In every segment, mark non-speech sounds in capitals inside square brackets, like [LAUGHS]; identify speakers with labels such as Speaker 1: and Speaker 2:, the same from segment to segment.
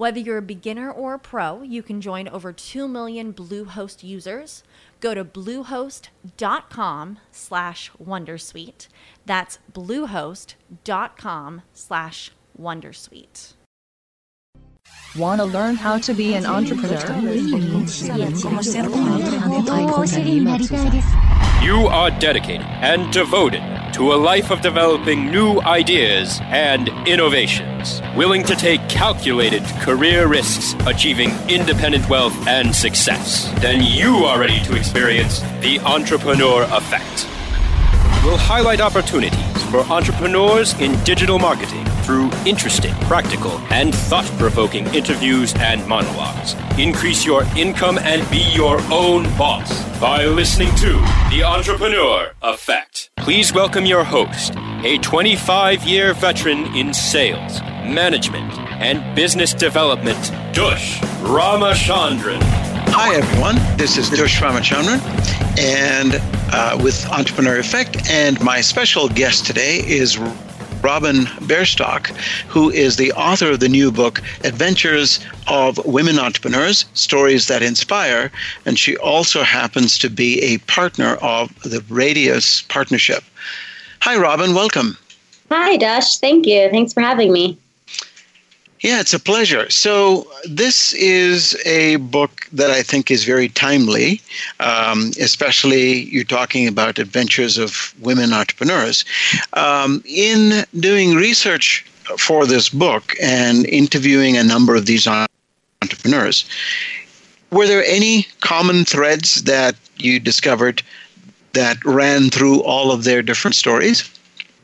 Speaker 1: Whether you're a beginner or a pro, you can join over 2 million Bluehost users. Go to bluehost.com slash wondersuite. That's bluehost.com slash wondersuite.
Speaker 2: Want to learn how to be an entrepreneur?
Speaker 3: You are dedicated and devoted to a life of developing new ideas and innovations, willing to take calculated career risks, achieving independent wealth and success. Then you are ready to experience the entrepreneur effect. We'll highlight opportunities for entrepreneurs in digital marketing through interesting, practical, and thought provoking interviews and monologues. Increase your income and be your own boss by listening to The Entrepreneur Effect. Please welcome your host, a 25 year veteran in sales, management, and business development, Dush Ramachandran.
Speaker 4: Hi, everyone. This is Dush Ramachandran, and uh, with Entrepreneur Effect, and my special guest today is Robin Bairstock, who is the author of the new book, Adventures of Women Entrepreneurs Stories That Inspire. And she also happens to be a partner of the Radius Partnership. Hi, Robin. Welcome.
Speaker 5: Hi, Dash. Thank you. Thanks for having me.
Speaker 4: Yeah, it's a pleasure. So, this is a book that I think is very timely, um, especially you're talking about adventures of women entrepreneurs. Um, in doing research for this book and interviewing a number of these entrepreneurs, were there any common threads that you discovered that ran through all of their different stories?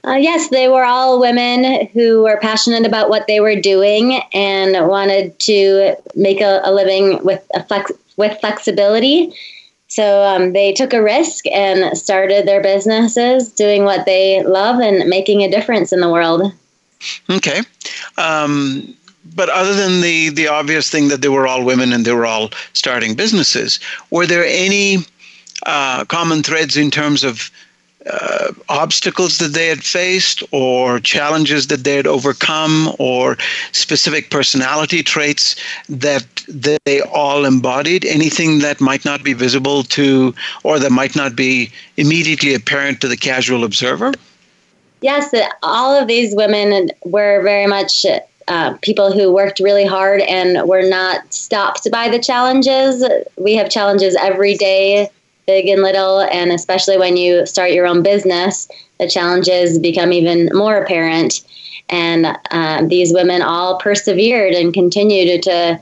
Speaker 5: Uh, yes, they were all women who were passionate about what they were doing and wanted to make a, a living with a flex, with flexibility. So um, they took a risk and started their businesses, doing what they love and making a difference in the world.
Speaker 4: Okay. Um, but other than the the obvious thing that they were all women and they were all starting businesses, were there any uh, common threads in terms of uh, obstacles that they had faced or challenges that they had overcome or specific personality traits that they all embodied anything that might not be visible to or that might not be immediately apparent to the casual observer?
Speaker 5: Yes all of these women were very much uh, people who worked really hard and were not stopped by the challenges. We have challenges every day big and little, and especially when you start your own business, the challenges become even more apparent. And uh, these women all persevered and continued to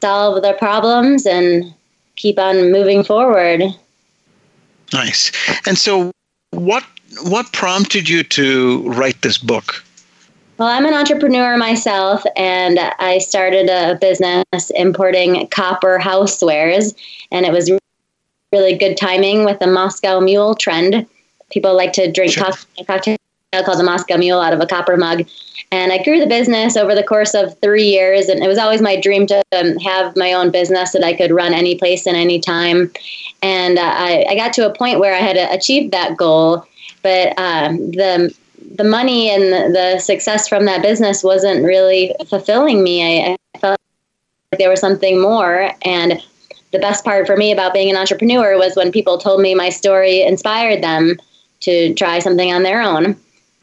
Speaker 5: solve the problems and keep on moving forward.
Speaker 4: Nice. And so, what what prompted you to write this book?
Speaker 5: Well, I'm an entrepreneur myself, and I started a business importing copper housewares, and it was really good timing with the Moscow Mule trend. People like to drink sure. cocktail called the Moscow Mule out of a copper mug. And I grew the business over the course of three years. And it was always my dream to um, have my own business that I could run any place and any time. And uh, I, I, got to a point where I had achieved that goal. But um, the the money and the success from that business wasn't really fulfilling me. I, I felt like there was something more. And the best part for me about being an entrepreneur was when people told me my story inspired them to try something on their own.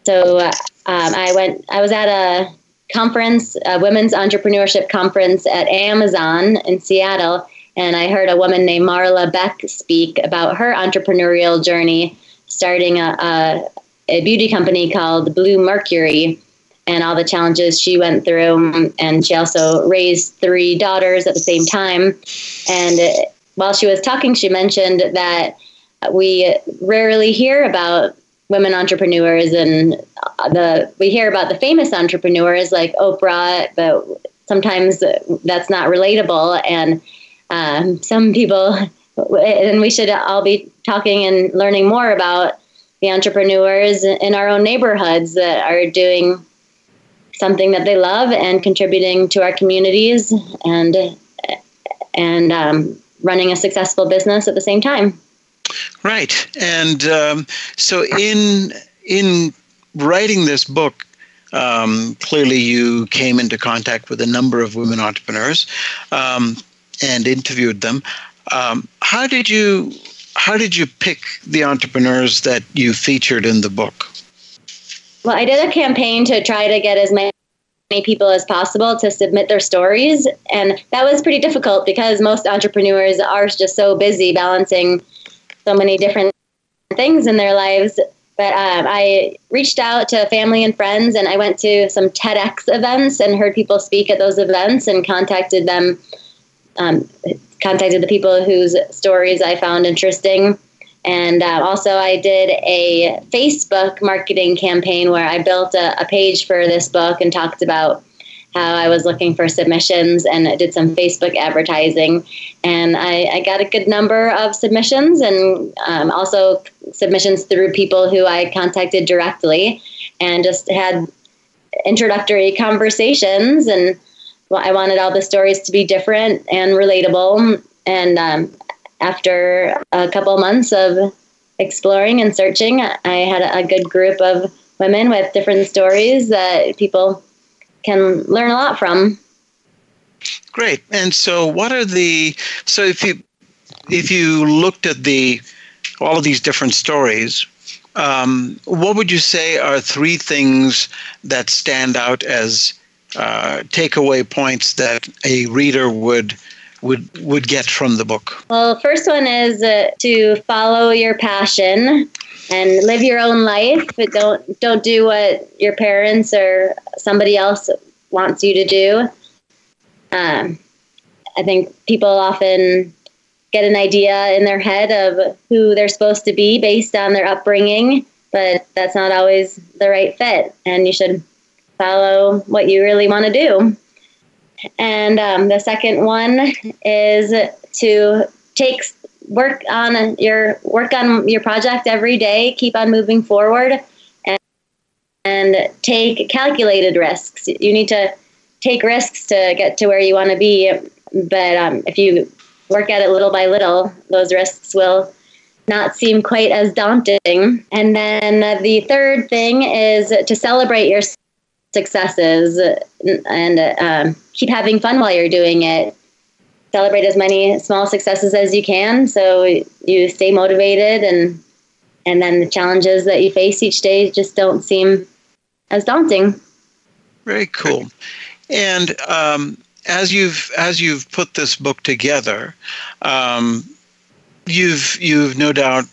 Speaker 5: So um, I went. I was at a conference, a women's entrepreneurship conference at Amazon in Seattle, and I heard a woman named Marla Beck speak about her entrepreneurial journey, starting a, a, a beauty company called Bluemercury, and all the challenges she went through. And she also raised three daughters at the same time. And while she was talking, she mentioned that we rarely hear about women entrepreneurs and the we hear about the famous entrepreneurs like Oprah, but sometimes that's not relatable. And um, some people, and we should all be talking and learning more about the entrepreneurs in our own neighborhoods that are doing something that they love and contributing to our communities and and um, running a successful business at the same time.
Speaker 4: Right, and um, so in in writing this book, um, clearly you came into contact with a number of women entrepreneurs um, and interviewed them. Um, how did you how did you pick the entrepreneurs that you featured in the book?
Speaker 5: Well, I did a campaign to try to get as many people as possible to submit their stories, and that was pretty difficult because most entrepreneurs are just so busy balancing so many different things in their lives. But um, I reached out to family and friends, and I went to some TEDx events and heard people speak at those events, and contacted them. Um, contacted the people whose stories I found interesting. And uh, also, I did a Facebook marketing campaign where I built a, a, page for this book and talked about how I was looking for submissions and did some Facebook advertising. And I, I got a good number of submissions and um, also submissions through people who I contacted directly and just had introductory conversations. And I wanted all the stories to be different and relatable. And um, after a couple months of exploring and searching, I had a good group of women with different stories that people can learn a lot from.
Speaker 4: Great. And so, what are the so if you if you looked at the all of these different stories, um, what would you say are three things that stand out as uh, takeaway points that a reader would would would get from the book?
Speaker 5: Well, first one is uh, to follow your passion and live your own life, but don't don't do what your parents or somebody else wants you to do. Um, I think people often get an idea in their head of who they're supposed to be based on their upbringing, but that's not always the right fit, and you should follow what you really want to do. And um, the second one is to take work on your work on your project every day. Keep on moving forward, and and take calculated risks. You need to take risks to get to where you want to be. But um, if you work at it little by little, those risks will not seem quite as daunting. And then the third thing is to celebrate your successes and um, keep having fun while you're doing it. Celebrate as many small successes as you can so you stay motivated and and then the challenges that you face each day just don't seem as daunting.
Speaker 4: Very cool. And um, as you've as you've put this book together um, you've you've no doubt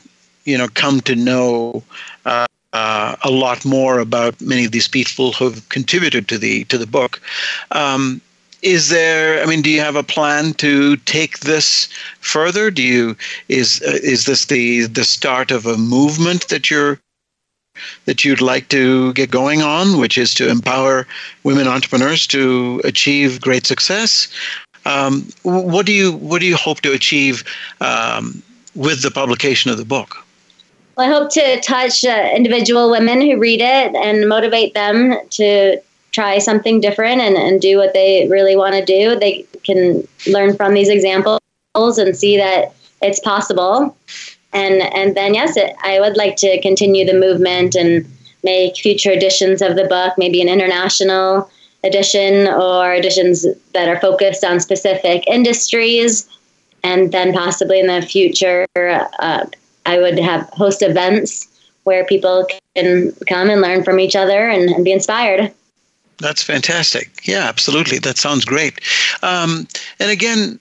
Speaker 4: you know come to know uh, uh, a lot more about many of these people who've contributed to the to the book. Um, is there i mean do you have a plan to take this further do you is uh, is this the the start of a movement that you're that you'd like to get going on, which is to empower women entrepreneurs to achieve great success. Um, what do you what do you hope to achieve um, with the publication of the book?
Speaker 5: Well, I hope to touch uh, individual women who read it and motivate them to try something different and, and do what they really want to do. They can learn from these examples and see that it's possible. And and then yes, it, I would like to continue the movement and make future editions of the book, maybe an international edition or editions that are focused on specific industries. And then possibly in the future, uh, I would have host events where people can come and learn from each other and, and be inspired.
Speaker 4: That's fantastic. Yeah, absolutely. That sounds great. Um, and again,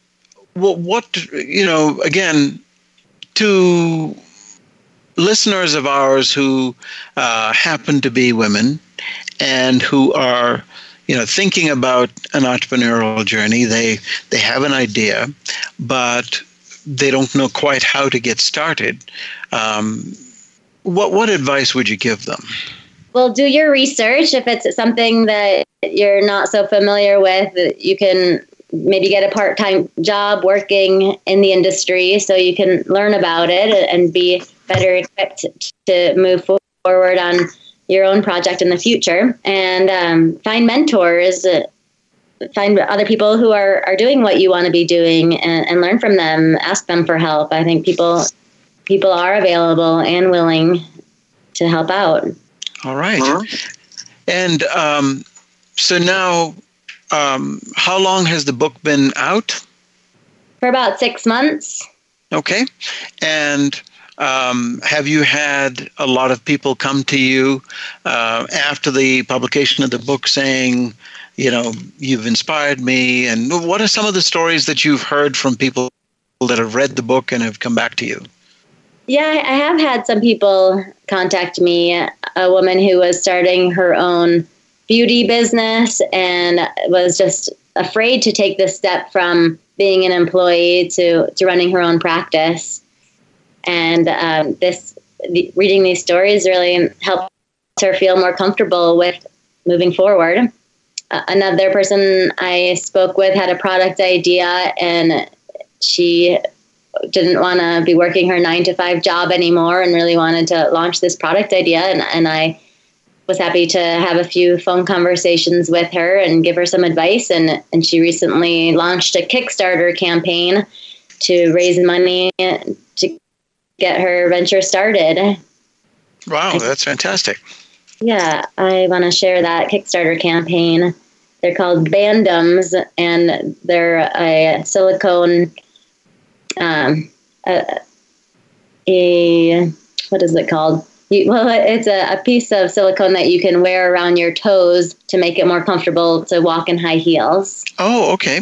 Speaker 4: what, what, you know, again, to listeners of ours who uh, happen to be women and who are you know thinking about an entrepreneurial journey they they have an idea but they don't know quite how to get started um, what what advice would you give them?
Speaker 5: Well do your research. If it's something that you're not so familiar with you can maybe get a part-time job working in the industry so you can learn about it and be better equipped to move forward on your own project in the future. And um, find mentors find other people who are, are doing what you want to be doing and, and learn from them ask them for help i think people people are available and willing to help out
Speaker 4: all right. and um, so now um, how long has the book been out?
Speaker 5: For about six months.
Speaker 4: Okay. And um, have you had a lot of people come to you uh, after the publication of the book saying, you know, you've inspired me? And what are some of the stories that you've heard from people that have read the book and have come back to you?
Speaker 5: Yeah, I have had some people contact me. A woman who was starting her own beauty business and was just afraid to take this step from being an employee to, to running her own practice. And um, this reading these stories really helped her feel more comfortable with moving forward. Another person I spoke with had a product idea and she didn't want to be working her nine to five job anymore and really wanted to launch this product idea. And, and I was happy to have a few phone conversations with her and give her some advice. And, and she recently launched a Kickstarter campaign to raise money to get her venture started.
Speaker 4: Wow, that's fantastic.
Speaker 5: Yeah, I want to share that Kickstarter campaign. They're called Bandomz, and they're a silicone, um, a, a what is it called? You, [LAUGHS] well, it's a, a piece of silicone that you can wear around your toes to make it more comfortable to walk in high heels.
Speaker 4: Oh, okay.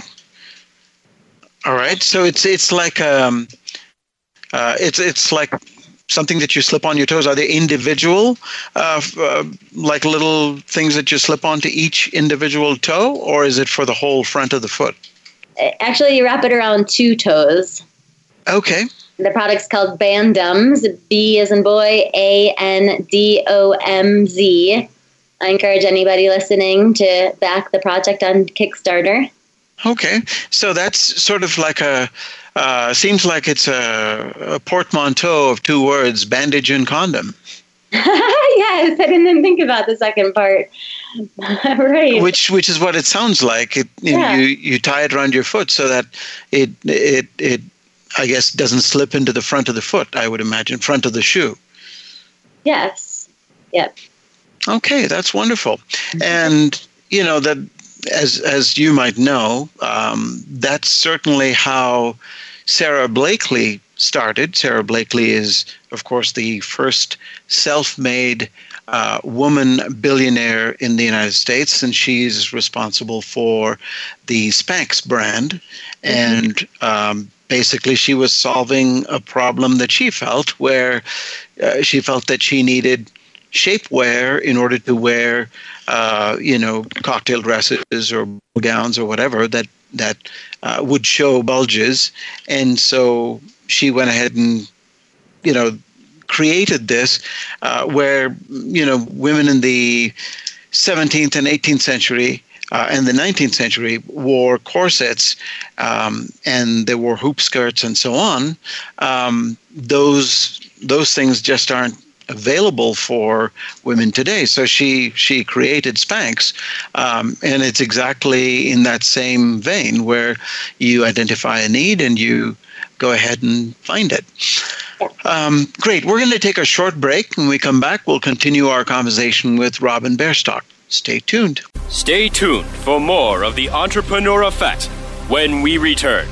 Speaker 4: All right. So it's it's like um, uh, it's it's like something that you slip on your toes. Are they individual, uh, uh, like little things that you slip onto each individual toe, or is it for the whole front of the foot?
Speaker 5: Actually, you wrap it around two toes.
Speaker 4: Okay.
Speaker 5: The product's called Bandomz, B as in boy, A N D O M Z. I encourage anybody listening to back the project on Kickstarter.
Speaker 4: Okay, so that's sort of like a uh, seems like it's a, a, portmanteau of two words: bandage and condom. [LAUGHS]
Speaker 5: yes, I didn't think about the second part. [LAUGHS] right.
Speaker 4: Which which is what it sounds like. It, you, yeah. you you tie it around your foot so that it it it I guess doesn't slip into the front of the foot. I would imagine front of the shoe.
Speaker 5: Yes. Yep.
Speaker 4: Okay, that's wonderful. And you know that as as you might know, um, that's certainly how Sara Blakely started. Sara Blakely is, of course, the first self-made uh, woman billionaire in the United States, and she's responsible for the Spanx brand. Mm-hmm. And um, basically she was solving a problem that she felt where uh, she felt that she needed shapewear in order to wear uh, you know cocktail dresses or gowns or whatever that that uh, would show bulges and so she went ahead and you know created this, uh, where you know women in the 17th and 18th century uh, and the 19th century wore corsets um, and they wore hoop skirts and so on. Um, those those things just aren't available for women today. So she she created Spanx, um, and it's exactly in that same vein where you identify a need and you go ahead and find it. Um, great. We're going to take a short break. When we come back, we'll continue our conversation with Robin Bairstock. Stay tuned.
Speaker 3: Stay tuned for more of the Entrepreneur Effect when we return.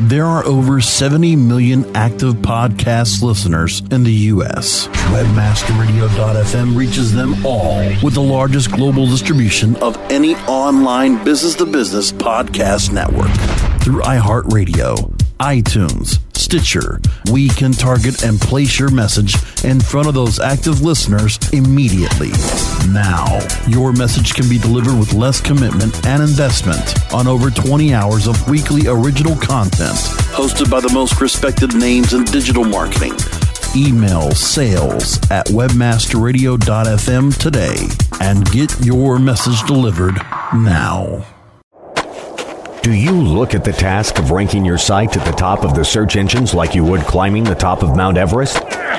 Speaker 6: There are over 70 million active podcast listeners in the U.S. Webmasterradio.fm reaches them all with the largest global distribution of any online business to business podcast network through iHeartRadio iTunes, Stitcher, we can target and place your message in front of those active listeners immediately. Now, your message can be delivered with less commitment and investment on over 20 hours of weekly original content hosted by the most respected names in digital marketing. Email sales at webmasterradio.fm today and get your message delivered now.
Speaker 7: Do you look at the task of ranking your site at the top of the search engines like you would climbing the top of Mount Everest?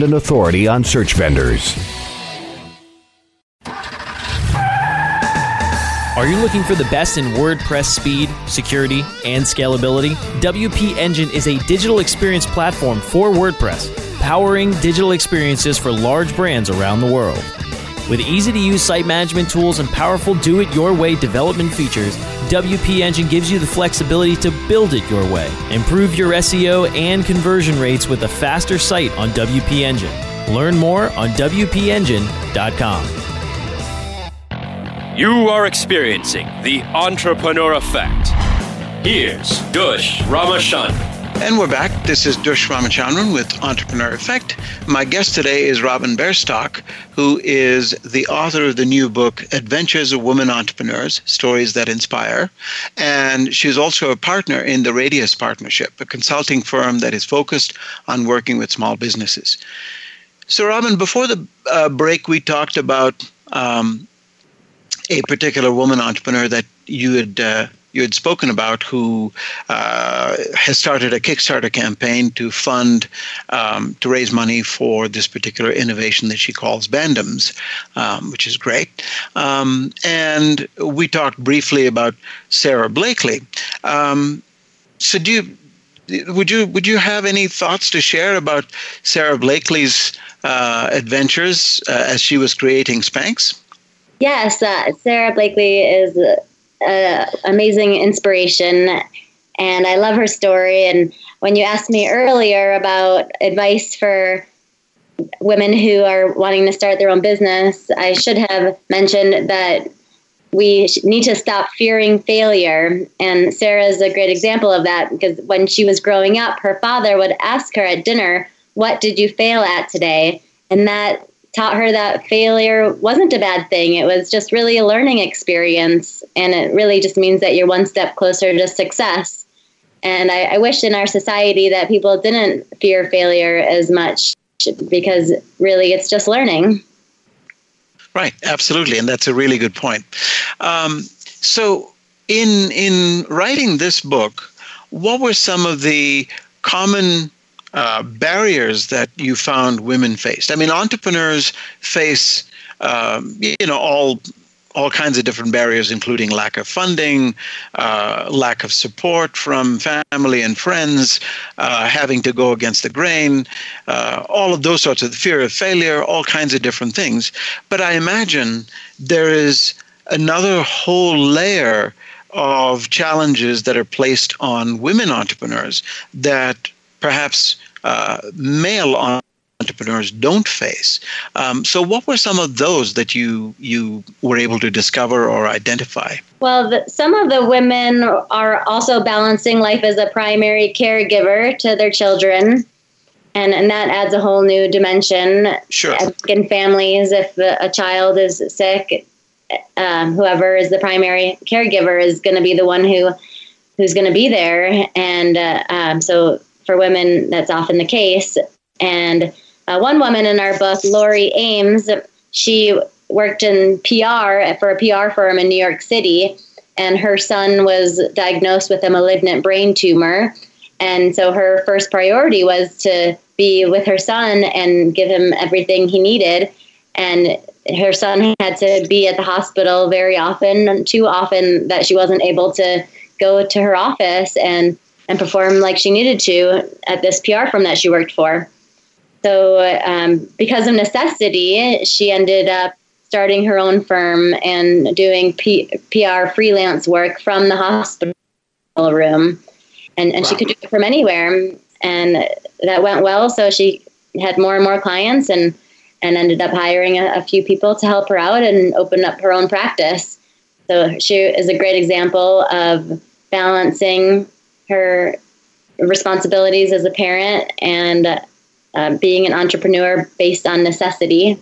Speaker 7: authority on search vendors.
Speaker 8: Are you looking for the best in WordPress speed, security, and scalability? WP Engine is a digital experience platform for WordPress, powering digital experiences for large brands around the world. With easy to use site management tools and powerful do it your way development features, WP Engine gives you the flexibility to build it your way. Improve your SEO and conversion rates with a faster site on WP Engine. Learn more on WPEngine.com.
Speaker 3: You are experiencing the Entrepreneur Effect. Here's Dush Ramachandran.
Speaker 4: And we're back. This is Dush Ramachandran with Entrepreneur Effect. My guest today is Robin Bairstock, who is the author of the new book, Adventures of Women Entrepreneurs Stories That Inspire. And she's also a partner in the Radius Partnership, a consulting firm that is focused on working with small businesses. So, Robin, before the uh, break, we talked about um, a particular woman entrepreneur that you had uh, you had spoken about who uh, has started a Kickstarter campaign to fund um, to raise money for this particular innovation that she calls Bandomz, um, which is great. Um, and we talked briefly about Sara Blakely. Um, so do you would you would you have any thoughts to share about Sara Blakely's uh, adventures uh, as she was creating Spanx?
Speaker 5: Yes, uh, Sara Blakely is amazing inspiration, and I love her story. And when you asked me earlier about advice for women who are wanting to start their own business, I should have mentioned that we need to stop fearing failure. And Sara is a great example of that because when she was growing up, her father would ask her at dinner, What did you fail at today? And that taught her that failure wasn't a bad thing. It was just really a learning experience. And it really just means that you're one step closer to success. And I, I wish in our society that people didn't fear failure as much because really it's just learning.
Speaker 4: Right, absolutely, and that's a really good point. Um, so, in in writing this book, what were some of the common uh, barriers that you found women faced? I mean, entrepreneurs face, um, you know, all all kinds of different barriers, including lack of funding, uh, lack of support from family and friends, uh, having to go against the grain, uh, all of those sorts of fear of failure, all kinds of different things. But I imagine there is another whole layer of challenges that are placed on women entrepreneurs that perhaps uh, male entrepreneurs don't face. Um, so, what were some of those that you you were able to discover or identify?
Speaker 5: Well, the, some of the women are also balancing life as a primary caregiver to their children. And, and that adds a whole new dimension.
Speaker 4: Sure.
Speaker 5: In families, if a child is sick, um, whoever is the primary caregiver is going to be the one who who's going to be there. And uh, um, so for women, that's often the case. And uh, one woman in our book, Lori Ames, she worked in PR for a PR firm in New York City, and her son was diagnosed with a malignant brain tumor. And so her first priority was to be with her son and give him everything he needed. And her son had to be at the hospital very often, too often that she wasn't able to go to her office and and perform like she needed to at this PR firm that she worked for. So, um, because of necessity, she ended up starting her own firm and doing P- PR freelance work from the hospital room. And, and wow. she could do it from anywhere. And that went well. So she had more and more clients and, and ended up hiring a, a few people to help her out and open up her own practice. So she is a great example of balancing her responsibilities as a parent and uh, being an entrepreneur based on necessity.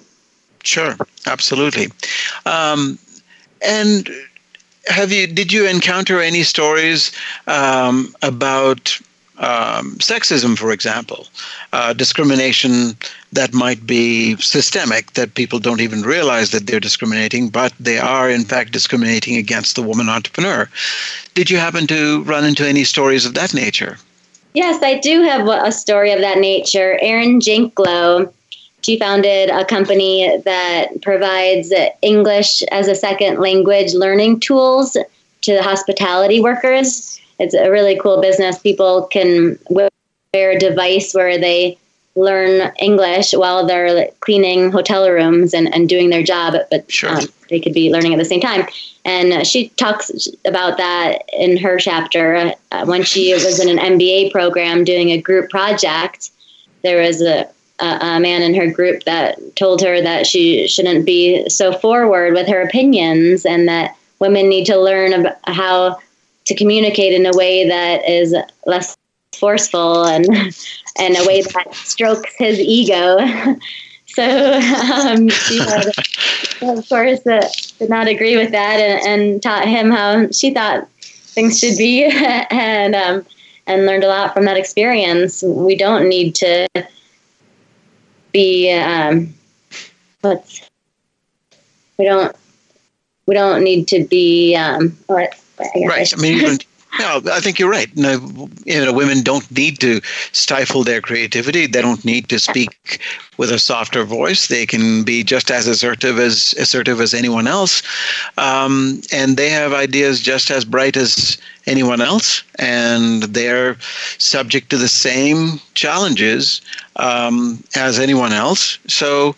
Speaker 4: Sure, absolutely. Um, and have you did you encounter any stories um, about um, sexism, for example, uh, discrimination that might be systemic, that people don't even realize that they're discriminating, but they are in fact discriminating against the woman entrepreneur. Did you happen to run into any stories of that nature?
Speaker 5: Yes, I do have a story of that nature. Erin Janklow, she founded a company that provides English as a second language learning tools to the hospitality workers it's a really cool business. People can wear a device where they learn English while they're cleaning hotel rooms and, and doing their job, but
Speaker 4: sure.
Speaker 5: um, they could be learning at the same time. And she talks about that in her chapter. Uh, when she was in an MBA program doing a group project, there was a, a, a man in her group that told her that she shouldn't be so forward with her opinions and that women need to learn about how to communicate in a way that is less forceful and and a way that strokes his ego. [LAUGHS] so um, she had, of course, uh, did not agree with that and, and, taught him how she thought things should be, [LAUGHS] and um, and learned a lot from that experience. We don't need to be um, what's we don't we don't need to be um, what
Speaker 4: right. I mean, even, yeah, [LAUGHS] I think you're right. No, you know, women don't need to stifle their creativity. They don't need to speak with a softer voice. They can be just as assertive as assertive as anyone else, um, and they have ideas just as bright as anyone else, and they're subject to the same challenges um, as anyone else. So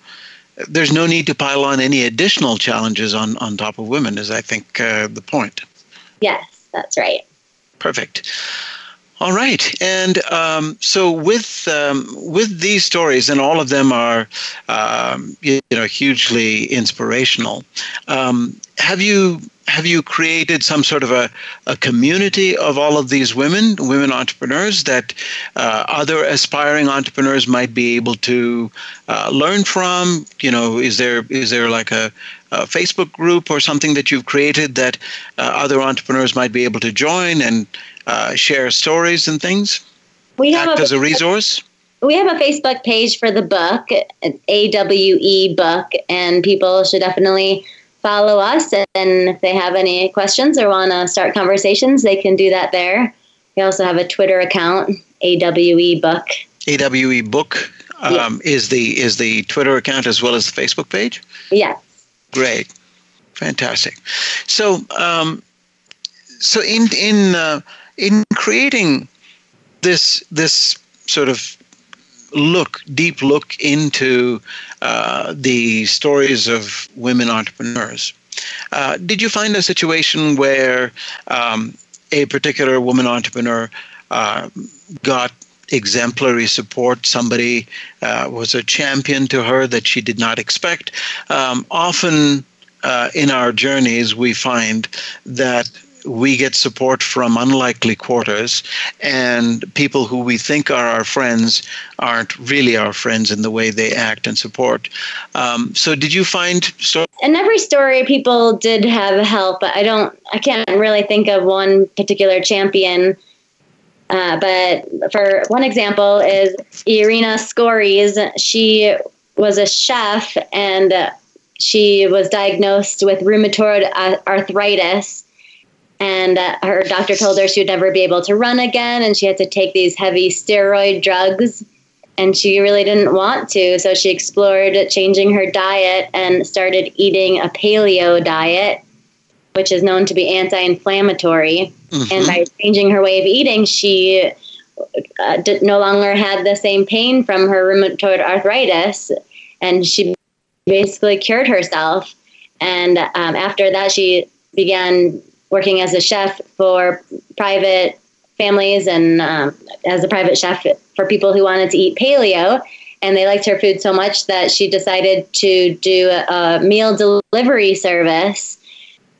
Speaker 4: there's no need to pile on any additional challenges on, on top of women, is I think uh, the point.
Speaker 5: Yes, that's right.
Speaker 4: Perfect. All right, and um, so with um, with these stories, and all of them are, um, you, know, hugely inspirational. Um, have you have you created some sort of a, a community of all of these women, women entrepreneurs, that uh, other aspiring entrepreneurs might be able to uh, learn from? You know, is there is there like a, a Facebook group or something that you've created that uh, other entrepreneurs might be able to join and uh, share stories and things?
Speaker 5: We have
Speaker 4: Act
Speaker 5: a,
Speaker 4: as a resource.
Speaker 5: We have a Facebook page for the book, AWE Book, and people should definitely follow us. And if they have any questions or want to start conversations, they can do that there. We also have a Twitter account, AWE Book.
Speaker 4: AWE Book um, yes. is the is the Twitter account as well as the Facebook page.
Speaker 5: Yes.
Speaker 4: Great, fantastic. So, um, so in in uh, in creating this this sort of look, deep look into uh, the stories of women entrepreneurs. Uh, did you find a situation where um, a particular woman entrepreneur uh, got exemplary support. Somebody uh, was a champion to her that she did not expect. Um, often uh, in our journeys, we find that we get support from unlikely quarters, and people who we think are our friends aren't really our friends in the way they act and support. Um, so, did you find? So-
Speaker 5: in every story, people did have help, but I don't. I can't really think of one particular champion. Uh, but for one example is Irina Skories. She was a chef and she was diagnosed with rheumatoid arthritis and uh, her doctor told her she would never be able to run again and she had to take these heavy steroid drugs and she really didn't want to so she explored changing her diet and started eating a paleo diet which is known to be anti-inflammatory mm-hmm. and by changing her way of eating she uh, did, no longer had the same pain from her rheumatoid arthritis and she basically cured herself. And um, after that, she began working as a chef for private families and um, as a private chef for people who wanted to eat paleo. And they liked her food so much that she decided to do a, a meal delivery service.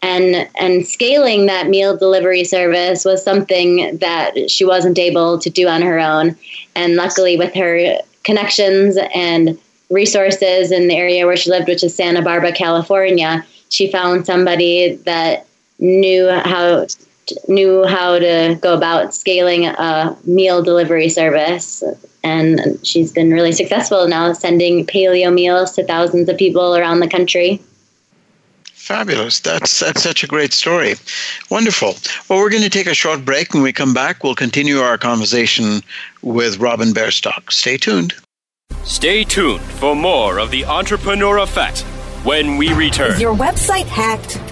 Speaker 5: And, and scaling that meal delivery service was something that she wasn't able to do on her own. And luckily, with her connections and resources in the area where she lived, which is Santa Barbara, California, she found somebody that knew how knew how to go about scaling a meal delivery service and she's been really successful now sending paleo meals to thousands of people around the country
Speaker 4: Fabulous. That's that's such a great story. Wonderful. Well, we're going to take a short break. When we come back, we'll continue our conversation with Robin Bairstock. Stay tuned.
Speaker 3: Stay tuned for more of the Entrepreneur Effect when we return.
Speaker 9: Is your website hacked?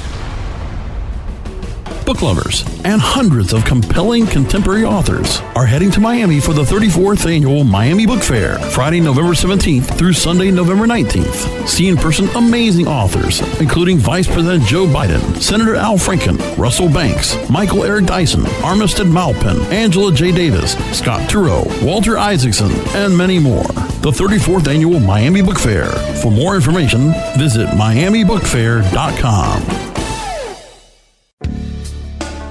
Speaker 6: book lovers, and hundreds of compelling contemporary authors are heading to Miami for the 34th annual Miami Book Fair, Friday, November 17th through Sunday, November 19th. See in person amazing authors, including Vice President Joe Biden, Senator Al Franken, Russell Banks, Michael Eric Dyson, Armistead Maupin, Angela J. Davis, Scott Turow, Walter Isaacson, and many more. The 34th annual Miami Book Fair. For more information, visit miamibookfair.com.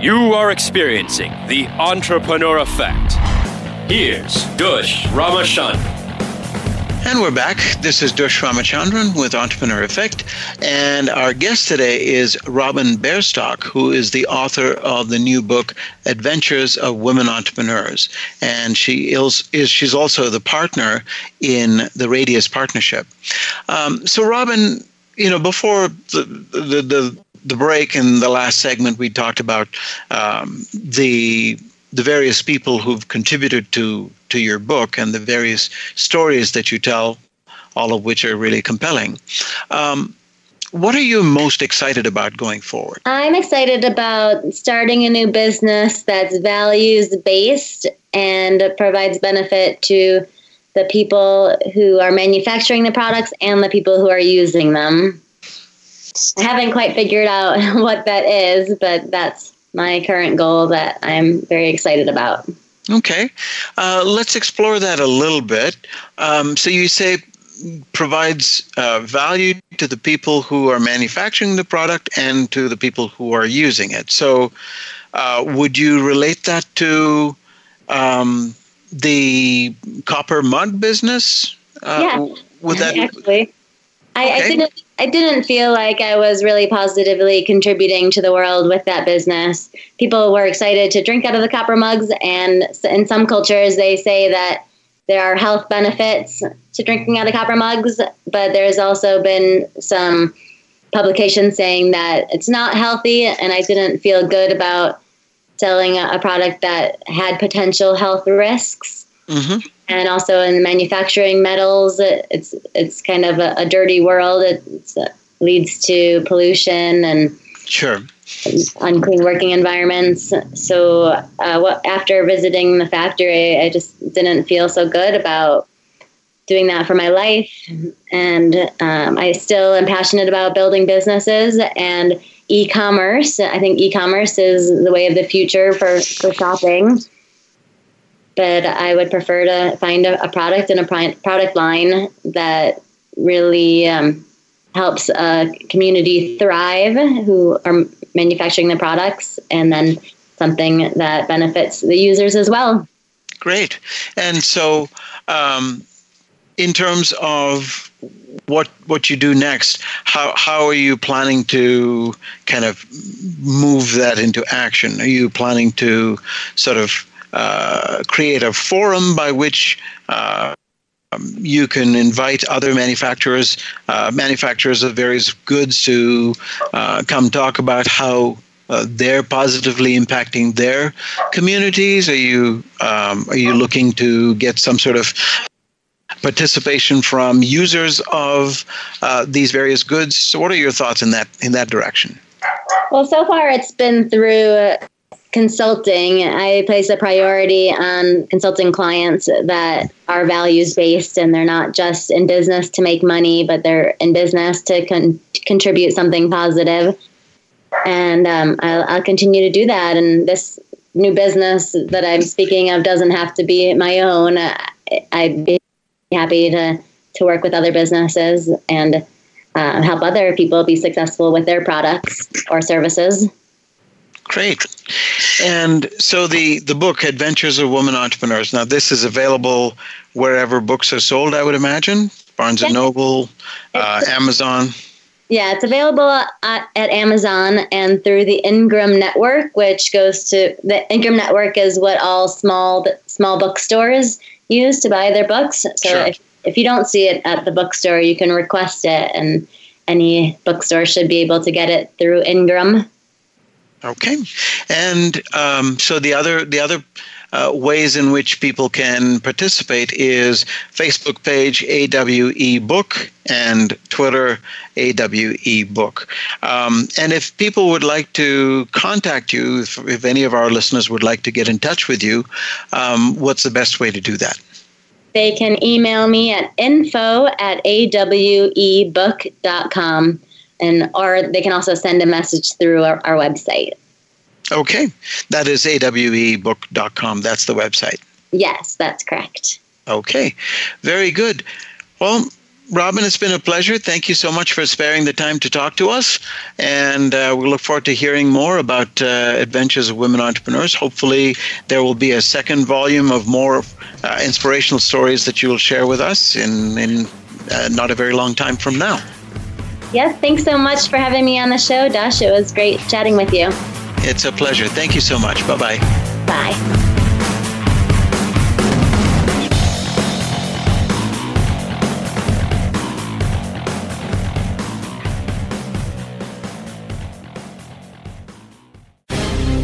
Speaker 3: You are experiencing the entrepreneur effect. Here's Dush Ramachandran.
Speaker 4: And we're back. This is Dush Ramachandran with Entrepreneur Effect. And our guest today is Robin Bairstock, who is the author of the new book, Adventures of Women Entrepreneurs. And she is, is she's also the partner in the Radius Partnership. Um, so, Robin, you know, before the, the, the the break in the last segment, we talked about um, the the various people who've contributed to to your book and the various stories that you tell, all of which are really compelling. Um, what are you most excited about going forward?
Speaker 5: I'm excited about starting a new business that's values based and provides benefit to the people who are manufacturing the products and the people who are using them. I haven't quite figured out [LAUGHS] what that is, but that's my current goal that I'm very excited about.
Speaker 4: Okay. Uh, let's explore that a little bit. Um, so you say provides uh, value to the people who are manufacturing the product and to the people who are using it. So, uh, would you relate that to um, the copper mug business?
Speaker 5: Uh, yeah,
Speaker 4: would that
Speaker 5: actually? I, okay. I, didn't. I didn't feel like I was really positively contributing to the world with that business. People were excited to drink out of the copper mugs, and in some cultures, they say that there are health benefits to drinking out of copper mugs, but there's also been some publications saying that it's not healthy, and I didn't feel good about selling a, a product that had potential health risks. Mm-hmm. And also in manufacturing metals, it's it's kind of a, a dirty world. It uh, leads to pollution and
Speaker 4: sure
Speaker 5: unclean working environments. So uh, after visiting the factory, I just didn't feel so good about doing that for my life. And um, I still am passionate about building businesses and e-commerce. I think e-commerce is the way of the future for, for shopping. But I would prefer to find a, a product and a product line that really um, helps a community thrive who are manufacturing the products and then something that benefits the users as well.
Speaker 4: Great. And so, um, in terms of what what you do next, how how are you planning to kind of move that into action? Are you planning to sort of uh, create a forum by which uh, um, you can invite other manufacturers, uh, manufacturers of various goods, to uh, come talk about how uh, they're positively impacting their communities? Are you um, are you looking to get some sort of participation from users of uh, these various goods. So, what are your thoughts in that in that direction?
Speaker 5: Well, so far it's been through consulting. I place a priority on consulting clients that are values based and they're not just in business to make money, but they're in business to con- contribute something positive. And um, I'll, I'll continue to do that. And this new business that I'm speaking of doesn't have to be my own. I'd be happy to to work with other businesses and uh, help other people be successful with their products or services.
Speaker 4: Great. And so the the book Adventures of Women Entrepreneurs. Now this is available wherever books are sold. I would imagine Barnes and Noble, uh, Amazon.
Speaker 5: Yeah, it's available at, at, Amazon and through the Ingram Network, which goes to the Ingram Network is what all small small bookstores use to buy their books. So sure. if, if you don't see it at the bookstore, you can request it, and any bookstore should be able to get it through Ingram.
Speaker 4: Okay, and um, so the other the other uh, ways in which people can participate is Facebook page AWE Book and Twitter AWE Book. Um, and if people would like to contact you, if, if, any of our listeners would like to get in touch with you, um, what's the best way to do that?
Speaker 5: They can email me at info at awebook.com and or they can also send a message through our, our website.
Speaker 4: Okay. That is awebook.com. That's the website.
Speaker 5: Yes, that's correct.
Speaker 4: Okay. Very good. Well, Robin, it's been a pleasure. Thank you so much for sparing the time to talk to us. And uh, we look forward to hearing more about uh, Adventures of Women Entrepreneurs. Hopefully, there will be a second volume of more uh, inspirational stories that you will share with us in, in uh, not a very long time from now.
Speaker 5: Yes, thanks so much for having me on the show, Dash. It was great chatting with you.
Speaker 4: It's a pleasure. Thank you so much. Bye-bye.
Speaker 5: Bye.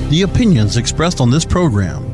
Speaker 6: The opinions expressed on this program